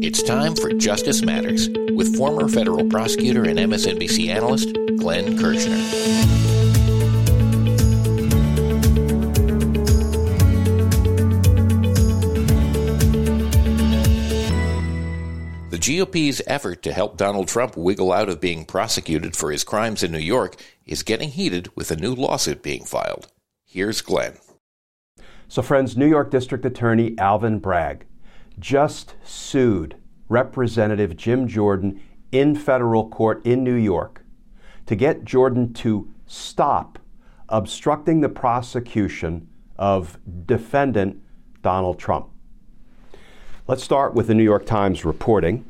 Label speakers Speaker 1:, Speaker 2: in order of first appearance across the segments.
Speaker 1: It's time for Justice Matters with former federal prosecutor and MSNBC analyst Glenn Kirschner. GOP's effort to help Donald Trump wiggle out of being prosecuted for his crimes in New York is getting heated with a new lawsuit being filed. Here's Glenn.
Speaker 2: So, friends, New York District Attorney Alvin Bragg just sued Representative Jim Jordan in federal court in New York to get Jordan to stop obstructing the prosecution of defendant Donald Trump. Let's start with the New York Times reporting.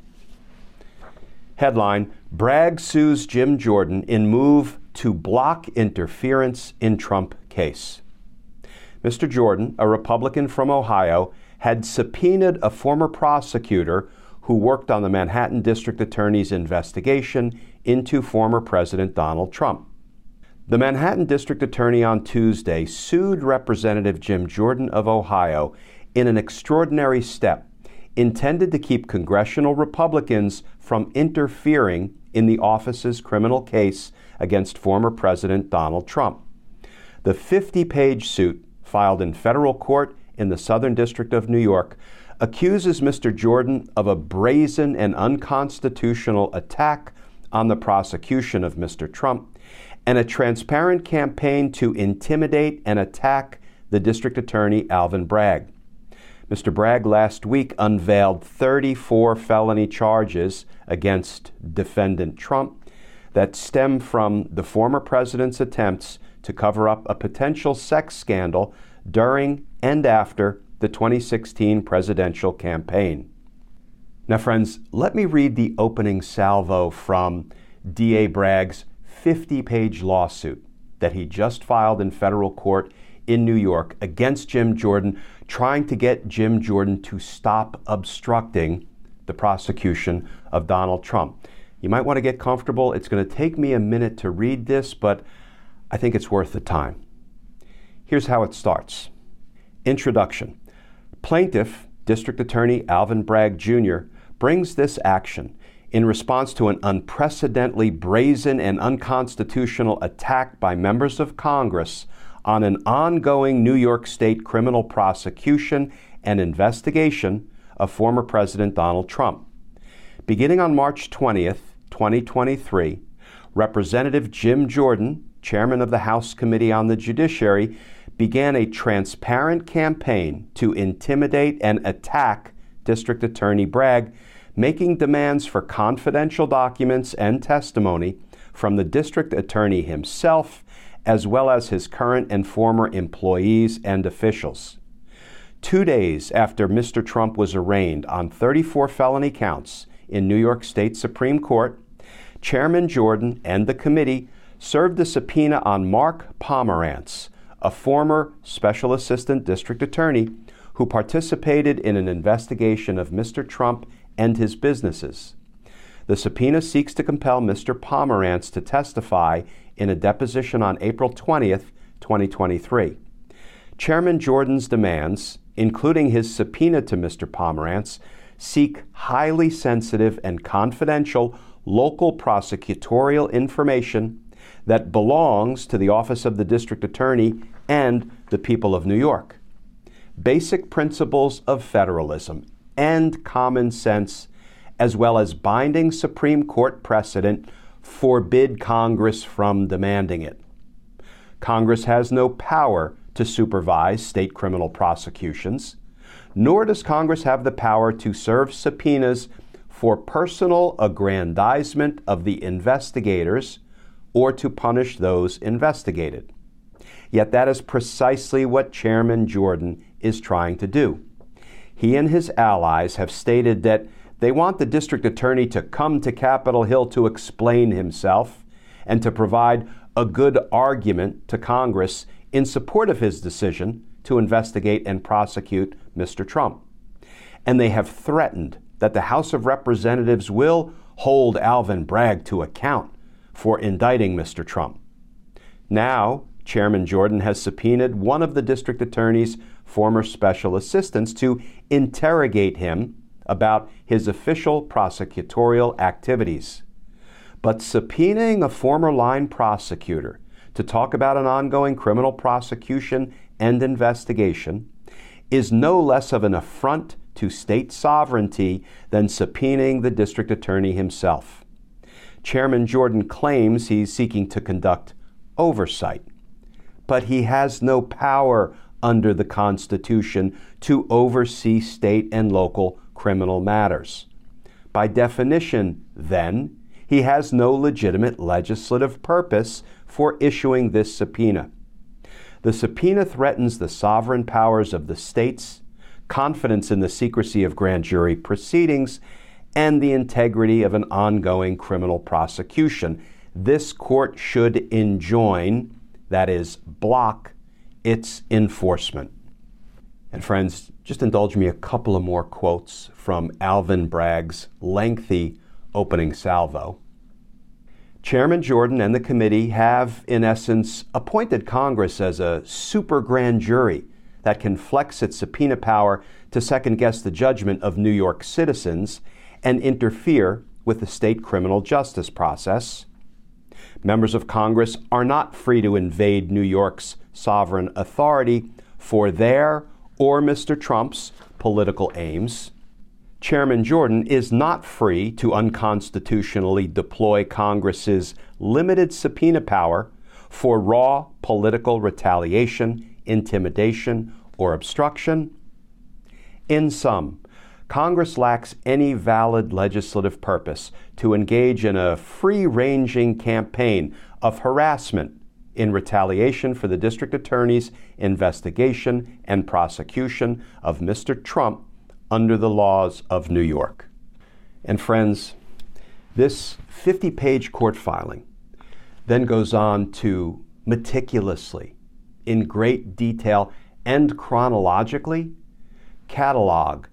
Speaker 2: Headline Bragg sues Jim Jordan in move to block interference in Trump case. Mr. Jordan, a Republican from Ohio, had subpoenaed a former prosecutor who worked on the Manhattan District Attorney's investigation into former President Donald Trump. The Manhattan District Attorney on Tuesday sued Representative Jim Jordan of Ohio in an extraordinary step intended to keep congressional Republicans from interfering in the office's criminal case against former President Donald Trump. The 50 page suit, filed in federal court in the Southern District of New York, accuses Mr. Jordan of a brazen and unconstitutional attack on the prosecution of Mr. Trump and a transparent campaign to intimidate and attack the District Attorney Alvin Bragg. Mr. Bragg last week unveiled 34 felony charges against defendant Trump that stem from the former president's attempts to cover up a potential sex scandal during and after the 2016 presidential campaign. Now, friends, let me read the opening salvo from D.A. Bragg's 50 page lawsuit that he just filed in federal court in New York against Jim Jordan trying to get Jim Jordan to stop obstructing the prosecution of Donald Trump. You might want to get comfortable. It's going to take me a minute to read this, but I think it's worth the time. Here's how it starts Introduction Plaintiff, District Attorney Alvin Bragg Jr., brings this action in response to an unprecedentedly brazen and unconstitutional attack by members of Congress on an ongoing New York State criminal prosecution and investigation of former President Donald Trump. Beginning on March 20th, 2023, Representative Jim Jordan, chairman of the House Committee on the Judiciary, began a transparent campaign to intimidate and attack District Attorney Bragg, making demands for confidential documents and testimony from the district attorney himself as well as his current and former employees and officials. Two days after Mr. Trump was arraigned on 34 felony counts in New York State Supreme Court, Chairman Jordan and the committee served a subpoena on Mark Pomerantz, a former Special Assistant District Attorney who participated in an investigation of Mr. Trump and his businesses. The subpoena seeks to compel Mr. Pomerantz to testify in a deposition on April 20th, 2023. Chairman Jordan's demands, including his subpoena to Mr. Pomerantz, seek highly sensitive and confidential local prosecutorial information that belongs to the Office of the District Attorney and the people of New York. Basic principles of federalism and common sense, as well as binding Supreme Court precedent, forbid Congress from demanding it. Congress has no power to supervise state criminal prosecutions, nor does Congress have the power to serve subpoenas for personal aggrandizement of the investigators or to punish those investigated. Yet that is precisely what Chairman Jordan is trying to do. He and his allies have stated that They want the district attorney to come to Capitol Hill to explain himself and to provide a good argument to Congress in support of his decision to investigate and prosecute Mr. Trump. And they have threatened that the House of Representatives will hold Alvin Bragg to account for indicting Mr. Trump. Now, Chairman Jordan has subpoenaed one of the district attorney's former special assistants to interrogate him about his official prosecutorial activities. But subpoenaing a former line prosecutor to talk about an ongoing criminal prosecution and investigation is no less of an affront to state sovereignty than subpoenaing the district attorney himself. Chairman Jordan claims he's seeking to conduct oversight, but he has no power under the Constitution to oversee state and local criminal matters. By definition, then, he has no legitimate legislative purpose for issuing this subpoena. The subpoena threatens the sovereign powers of the states, confidence in the secrecy of grand jury proceedings, and the integrity of an ongoing criminal prosecution. This court should enjoin, that is, block, its enforcement. And friends, just indulge me a couple of more quotes from Alvin Bragg's lengthy opening salvo. Chairman Jordan and the committee have, in essence, appointed Congress as a super grand jury that can flex its subpoena power to second guess the judgment of New York citizens and interfere with the state criminal justice process. Members of Congress are not free to invade New York's sovereign authority for their or Mr. Trump's political aims. Chairman Jordan is not free to unconstitutionally deploy Congress's limited subpoena power for raw political retaliation, intimidation, or obstruction. In sum, Congress lacks any valid legislative purpose to engage in a free ranging campaign of harassment in retaliation for the district attorney's investigation and prosecution of Mr. Trump under the laws of New York. And friends, this 50 page court filing then goes on to meticulously, in great detail and chronologically, catalog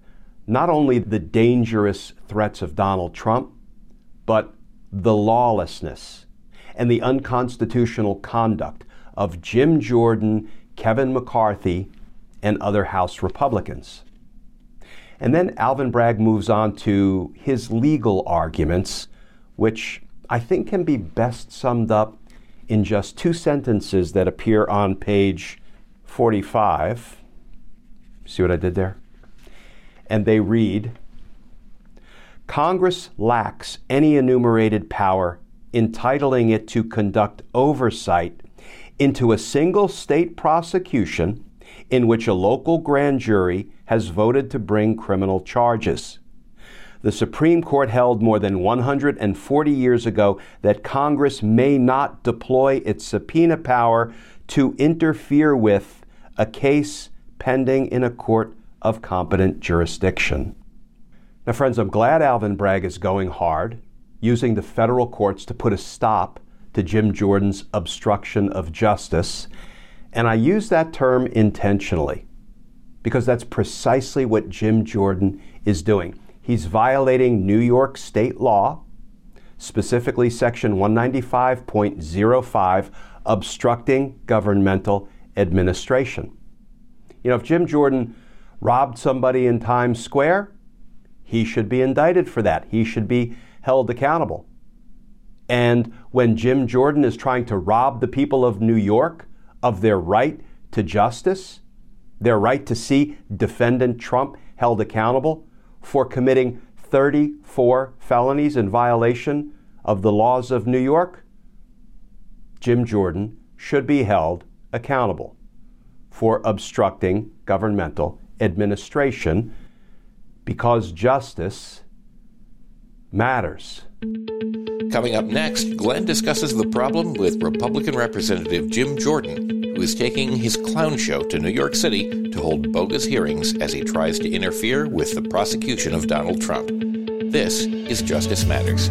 Speaker 2: not only the dangerous threats of Donald Trump, but the lawlessness and the unconstitutional conduct of Jim Jordan, Kevin McCarthy, and other House Republicans. And then Alvin Bragg moves on to his legal arguments, which I think can be best summed up in just two sentences that appear on page 45. See what I did there? And they read Congress lacks any enumerated power entitling it to conduct oversight into a single state prosecution in which a local grand jury has voted to bring criminal charges. The Supreme Court held more than 140 years ago that Congress may not deploy its subpoena power to interfere with a case pending in a court of competent jurisdiction. Now, friends, I'm glad Alvin Bragg is going hard, using the federal courts to put a stop to Jim Jordan's obstruction of justice and I use that term intentionally because that's precisely what Jim Jordan is doing. He's violating New York state law, specifically Section 195.05, obstructing governmental administration. You know, if Jim Jordan robbed somebody in Times Square, he should be indicted for that. He should be held accountable. And when Jim Jordan is trying to rob the people of New York of their right to justice, their right to see defendant Trump held accountable for committing 34 felonies in violation of the laws of New York, Jim Jordan should be held accountable for obstructing governmental administration because justice matters.
Speaker 1: Coming up next, Glenn discusses the problem with Republican Representative Jim Jordan, who is taking his clown show to New York City to hold bogus hearings as he tries to interfere with the prosecution of Donald Trump. This is Justice Matters.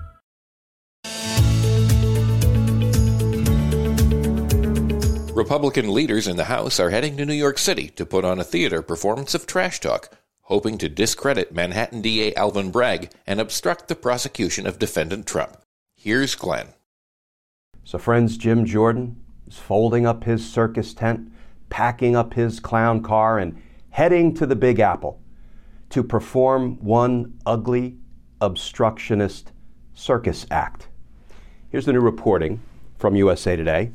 Speaker 1: Republican leaders in the House are heading to New York City to put on a theater performance of Trash Talk, hoping to discredit Manhattan DA Alvin Bragg and obstruct the prosecution of defendant Trump. Here's Glenn.
Speaker 2: So, friends, Jim Jordan is folding up his circus tent, packing up his clown car, and heading to the Big Apple to perform one ugly, obstructionist circus act. Here's the new reporting from USA Today.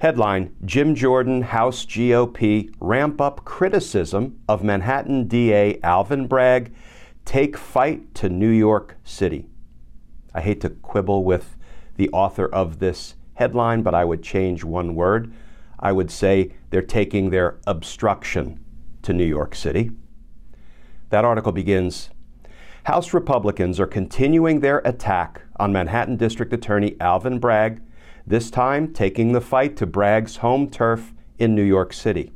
Speaker 2: Headline Jim Jordan, House GOP ramp up criticism of Manhattan DA Alvin Bragg, take fight to New York City. I hate to quibble with the author of this headline, but I would change one word. I would say they're taking their obstruction to New York City. That article begins House Republicans are continuing their attack on Manhattan District Attorney Alvin Bragg this time taking the fight to Bragg's home turf in New York City.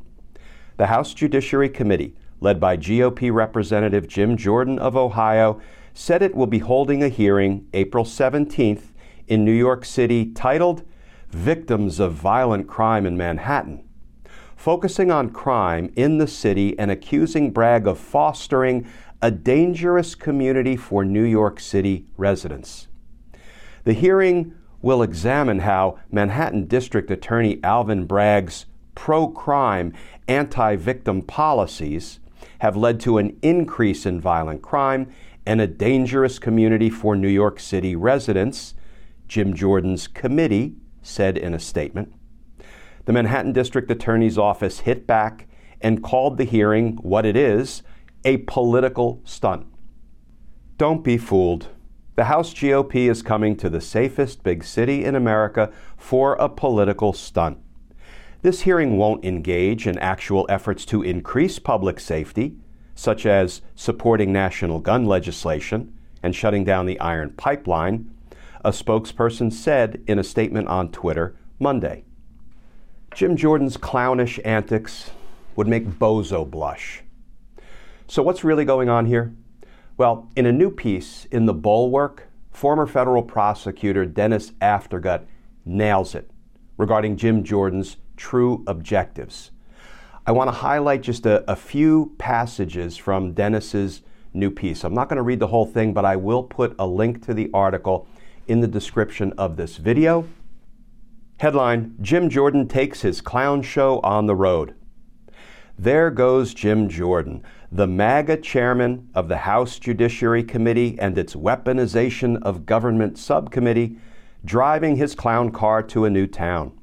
Speaker 2: The House Judiciary Committee, led by GOP Representative Jim Jordan of Ohio, said it will be holding a hearing April 17th in New York City titled Victims of Violent Crime in Manhattan, focusing on crime in the city and accusing Bragg of fostering a dangerous community for New York City residents. The hearing will examine how Manhattan District Attorney Alvin Bragg's pro crime, anti victim policies have led to an increase in violent crime and a dangerous community for New York City residents, Jim Jordan's committee said in a statement. The Manhattan District Attorney's Office hit back and called the hearing what it is a political stunt. Don't be fooled. The House GOP is coming to the safest big city in America for a political stunt. This hearing won't engage in actual efforts to increase public safety, such as supporting national gun legislation and shutting down the iron pipeline, a spokesperson said in a statement on Twitter Monday. Jim Jordan's clownish antics would make Bozo blush. So, what's really going on here? Well, in a new piece in The Bulwark, former federal prosecutor Dennis Aftergut nails it regarding Jim Jordan's true objectives. I want to highlight just a, a few passages from Dennis's new piece. I'm not going to read the whole thing, but I will put a link to the article in the description of this video. Headline Jim Jordan takes his clown show on the road. There goes Jim Jordan, the MAGA chairman of the House Judiciary Committee and its Weaponization of Government Subcommittee, driving his clown car to a new town.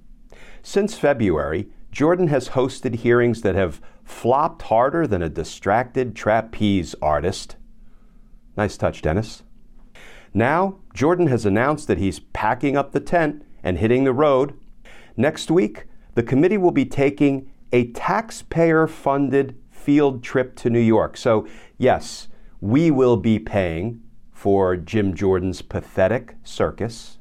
Speaker 2: Since February, Jordan has hosted hearings that have flopped harder than a distracted trapeze artist. Nice touch, Dennis. Now, Jordan has announced that he's packing up the tent and hitting the road. Next week, the committee will be taking a taxpayer funded field trip to New York. So, yes, we will be paying for Jim Jordan's pathetic circus.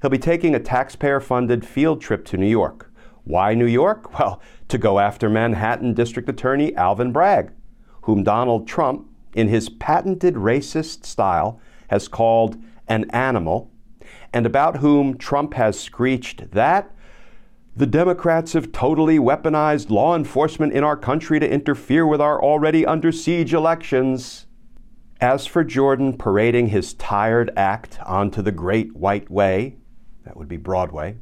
Speaker 2: He'll be taking a taxpayer funded field trip to New York. Why New York? Well, to go after Manhattan District Attorney Alvin Bragg, whom Donald Trump, in his patented racist style, has called an animal, and about whom Trump has screeched that The Democrats have totally weaponized law enforcement in our country to interfere with our already under siege elections. As for Jordan parading his tired act onto the Great White Way, that would be Broadway,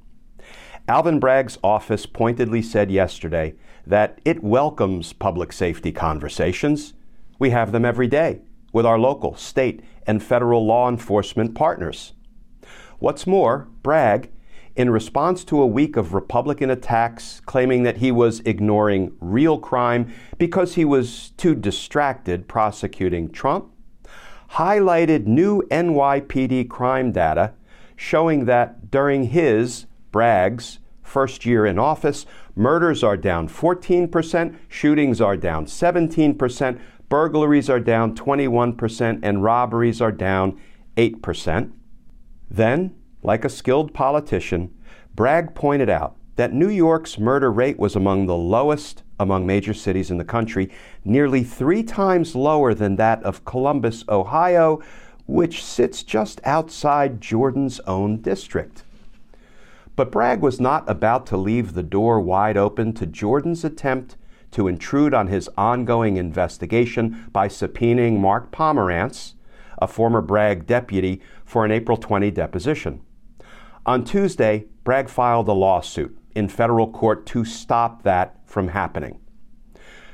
Speaker 2: Alvin Bragg's office pointedly said yesterday that it welcomes public safety conversations. We have them every day with our local, state, and federal law enforcement partners. What's more, Bragg, in response to a week of Republican attacks claiming that he was ignoring real crime because he was too distracted prosecuting Trump, highlighted new NYPD crime data showing that during his, Bragg's, first year in office, murders are down 14%, shootings are down 17%, burglaries are down 21%, and robberies are down 8%. Then, like a skilled politician, Bragg pointed out that New York's murder rate was among the lowest among major cities in the country, nearly three times lower than that of Columbus, Ohio, which sits just outside Jordan's own district. But Bragg was not about to leave the door wide open to Jordan's attempt to intrude on his ongoing investigation by subpoenaing Mark Pomerantz, a former Bragg deputy, for an April 20 deposition. On Tuesday, Bragg filed a lawsuit in federal court to stop that from happening.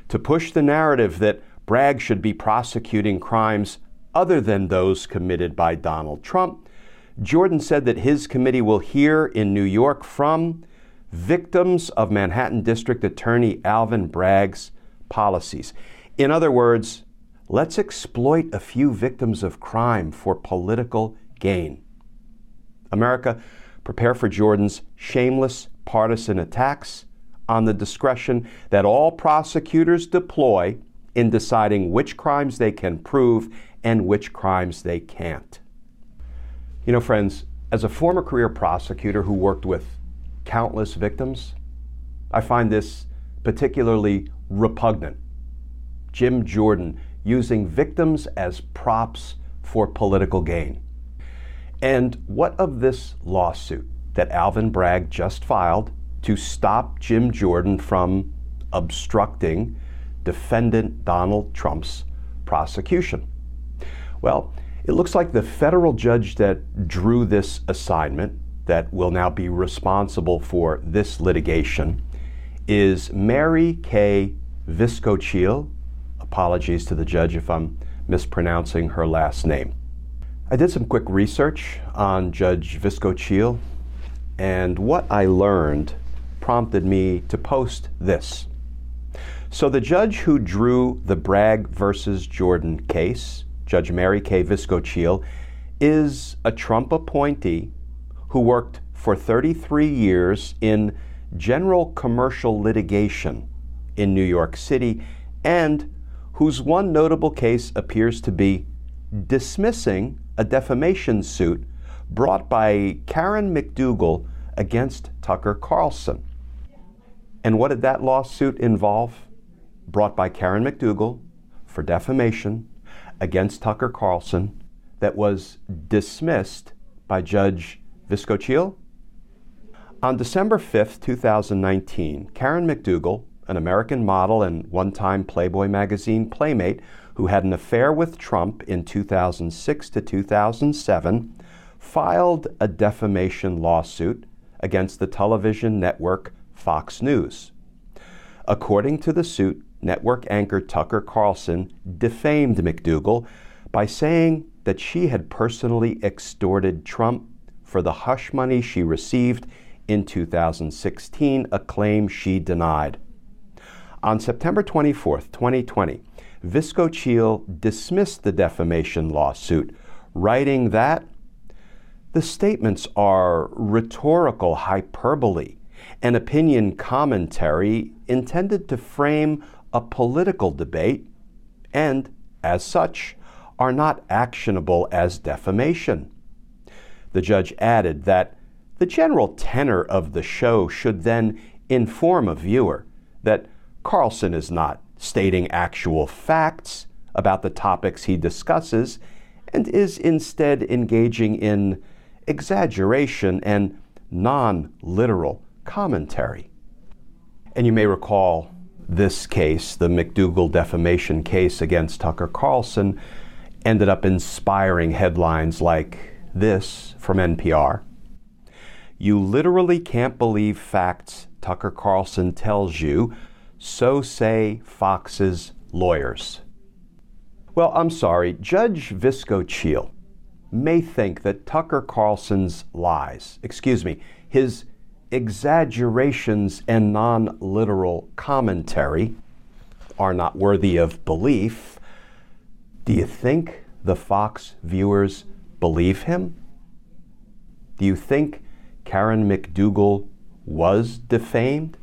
Speaker 2: To push the narrative that Bragg should be prosecuting crimes other than those committed by Donald Trump, Jordan said that his committee will hear in New York from victims of Manhattan District Attorney Alvin Bragg's policies. In other words, let's exploit a few victims of crime for political gain. America, prepare for Jordan's shameless partisan attacks on the discretion that all prosecutors deploy in deciding which crimes they can prove and which crimes they can't. You know, friends, as a former career prosecutor who worked with countless victims, I find this particularly repugnant. Jim Jordan using victims as props for political gain. And what of this lawsuit that Alvin Bragg just filed to stop Jim Jordan from obstructing defendant Donald Trump's prosecution? Well, it looks like the federal judge that drew this assignment, that will now be responsible for this litigation, is Mary Kay Vyskocil. Apologies to the judge if I'm mispronouncing her last name. I did some quick research on Judge Vyskocil, and what I learned prompted me to post this. So, the judge who drew the Bragg versus Jordan case, Judge Mary Kay Vyskocil, is a Trump appointee who worked for 33 years in general commercial litigation in New York City and whose one notable case appears to be dismissing a defamation suit brought by Karen McDougal against Tucker Carlson. And what did that lawsuit involve? Brought by Karen McDougal for defamation against Tucker Carlson that was dismissed by Judge Vyskocil. On December 5, 2019, Karen McDougal, an American model and one time Playboy magazine playmate, who had an affair with Trump in 2006 to 2007, filed a defamation lawsuit against the television network Fox News. According to the suit, network anchor Tucker Carlson defamed McDougal by saying that she had personally extorted Trump for the hush money she received in 2016, a claim she denied. On September 24, 2020, Vyskocil dismissed the defamation lawsuit, writing that the statements are rhetorical hyperbole, an opinion commentary intended to frame a political debate, and, as such, are not actionable as defamation. The judge added that the general tenor of the show should then inform a viewer that Carlson is not stating actual facts about the topics he discusses and is instead engaging in exaggeration and non literal commentary. And you may recall this case, the McDougal defamation case against Tucker Carlson, ended up inspiring headlines like this from NPR. You literally can't believe facts Tucker Carlson tells you, so say Fox's lawyers. Well, I'm sorry, Judge Visco may think that Tucker Carlson's lies, excuse me, his exaggerations and non literal commentary are not worthy of belief. Do you think the Fox viewers believe him? Do you think Karen McDougal was defamed,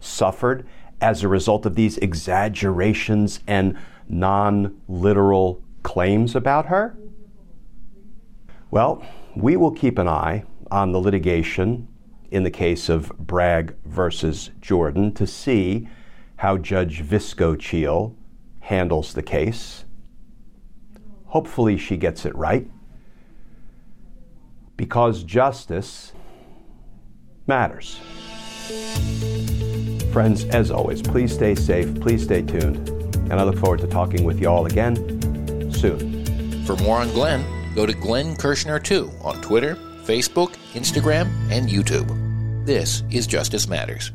Speaker 2: suffered as a result of these exaggerations and non literal claims about her? Well, we will keep an eye on the litigation in the case of Bragg versus Jordan to see how Judge Visco handles the case. Hopefully, she gets it right because justice matters. Friends, as always, please stay safe, please stay tuned, and I look forward to talking with you all again soon.
Speaker 1: For more on Glenn, go to Glenn Kirschner2 on Twitter, Facebook, Instagram, and YouTube. This is Justice Matters.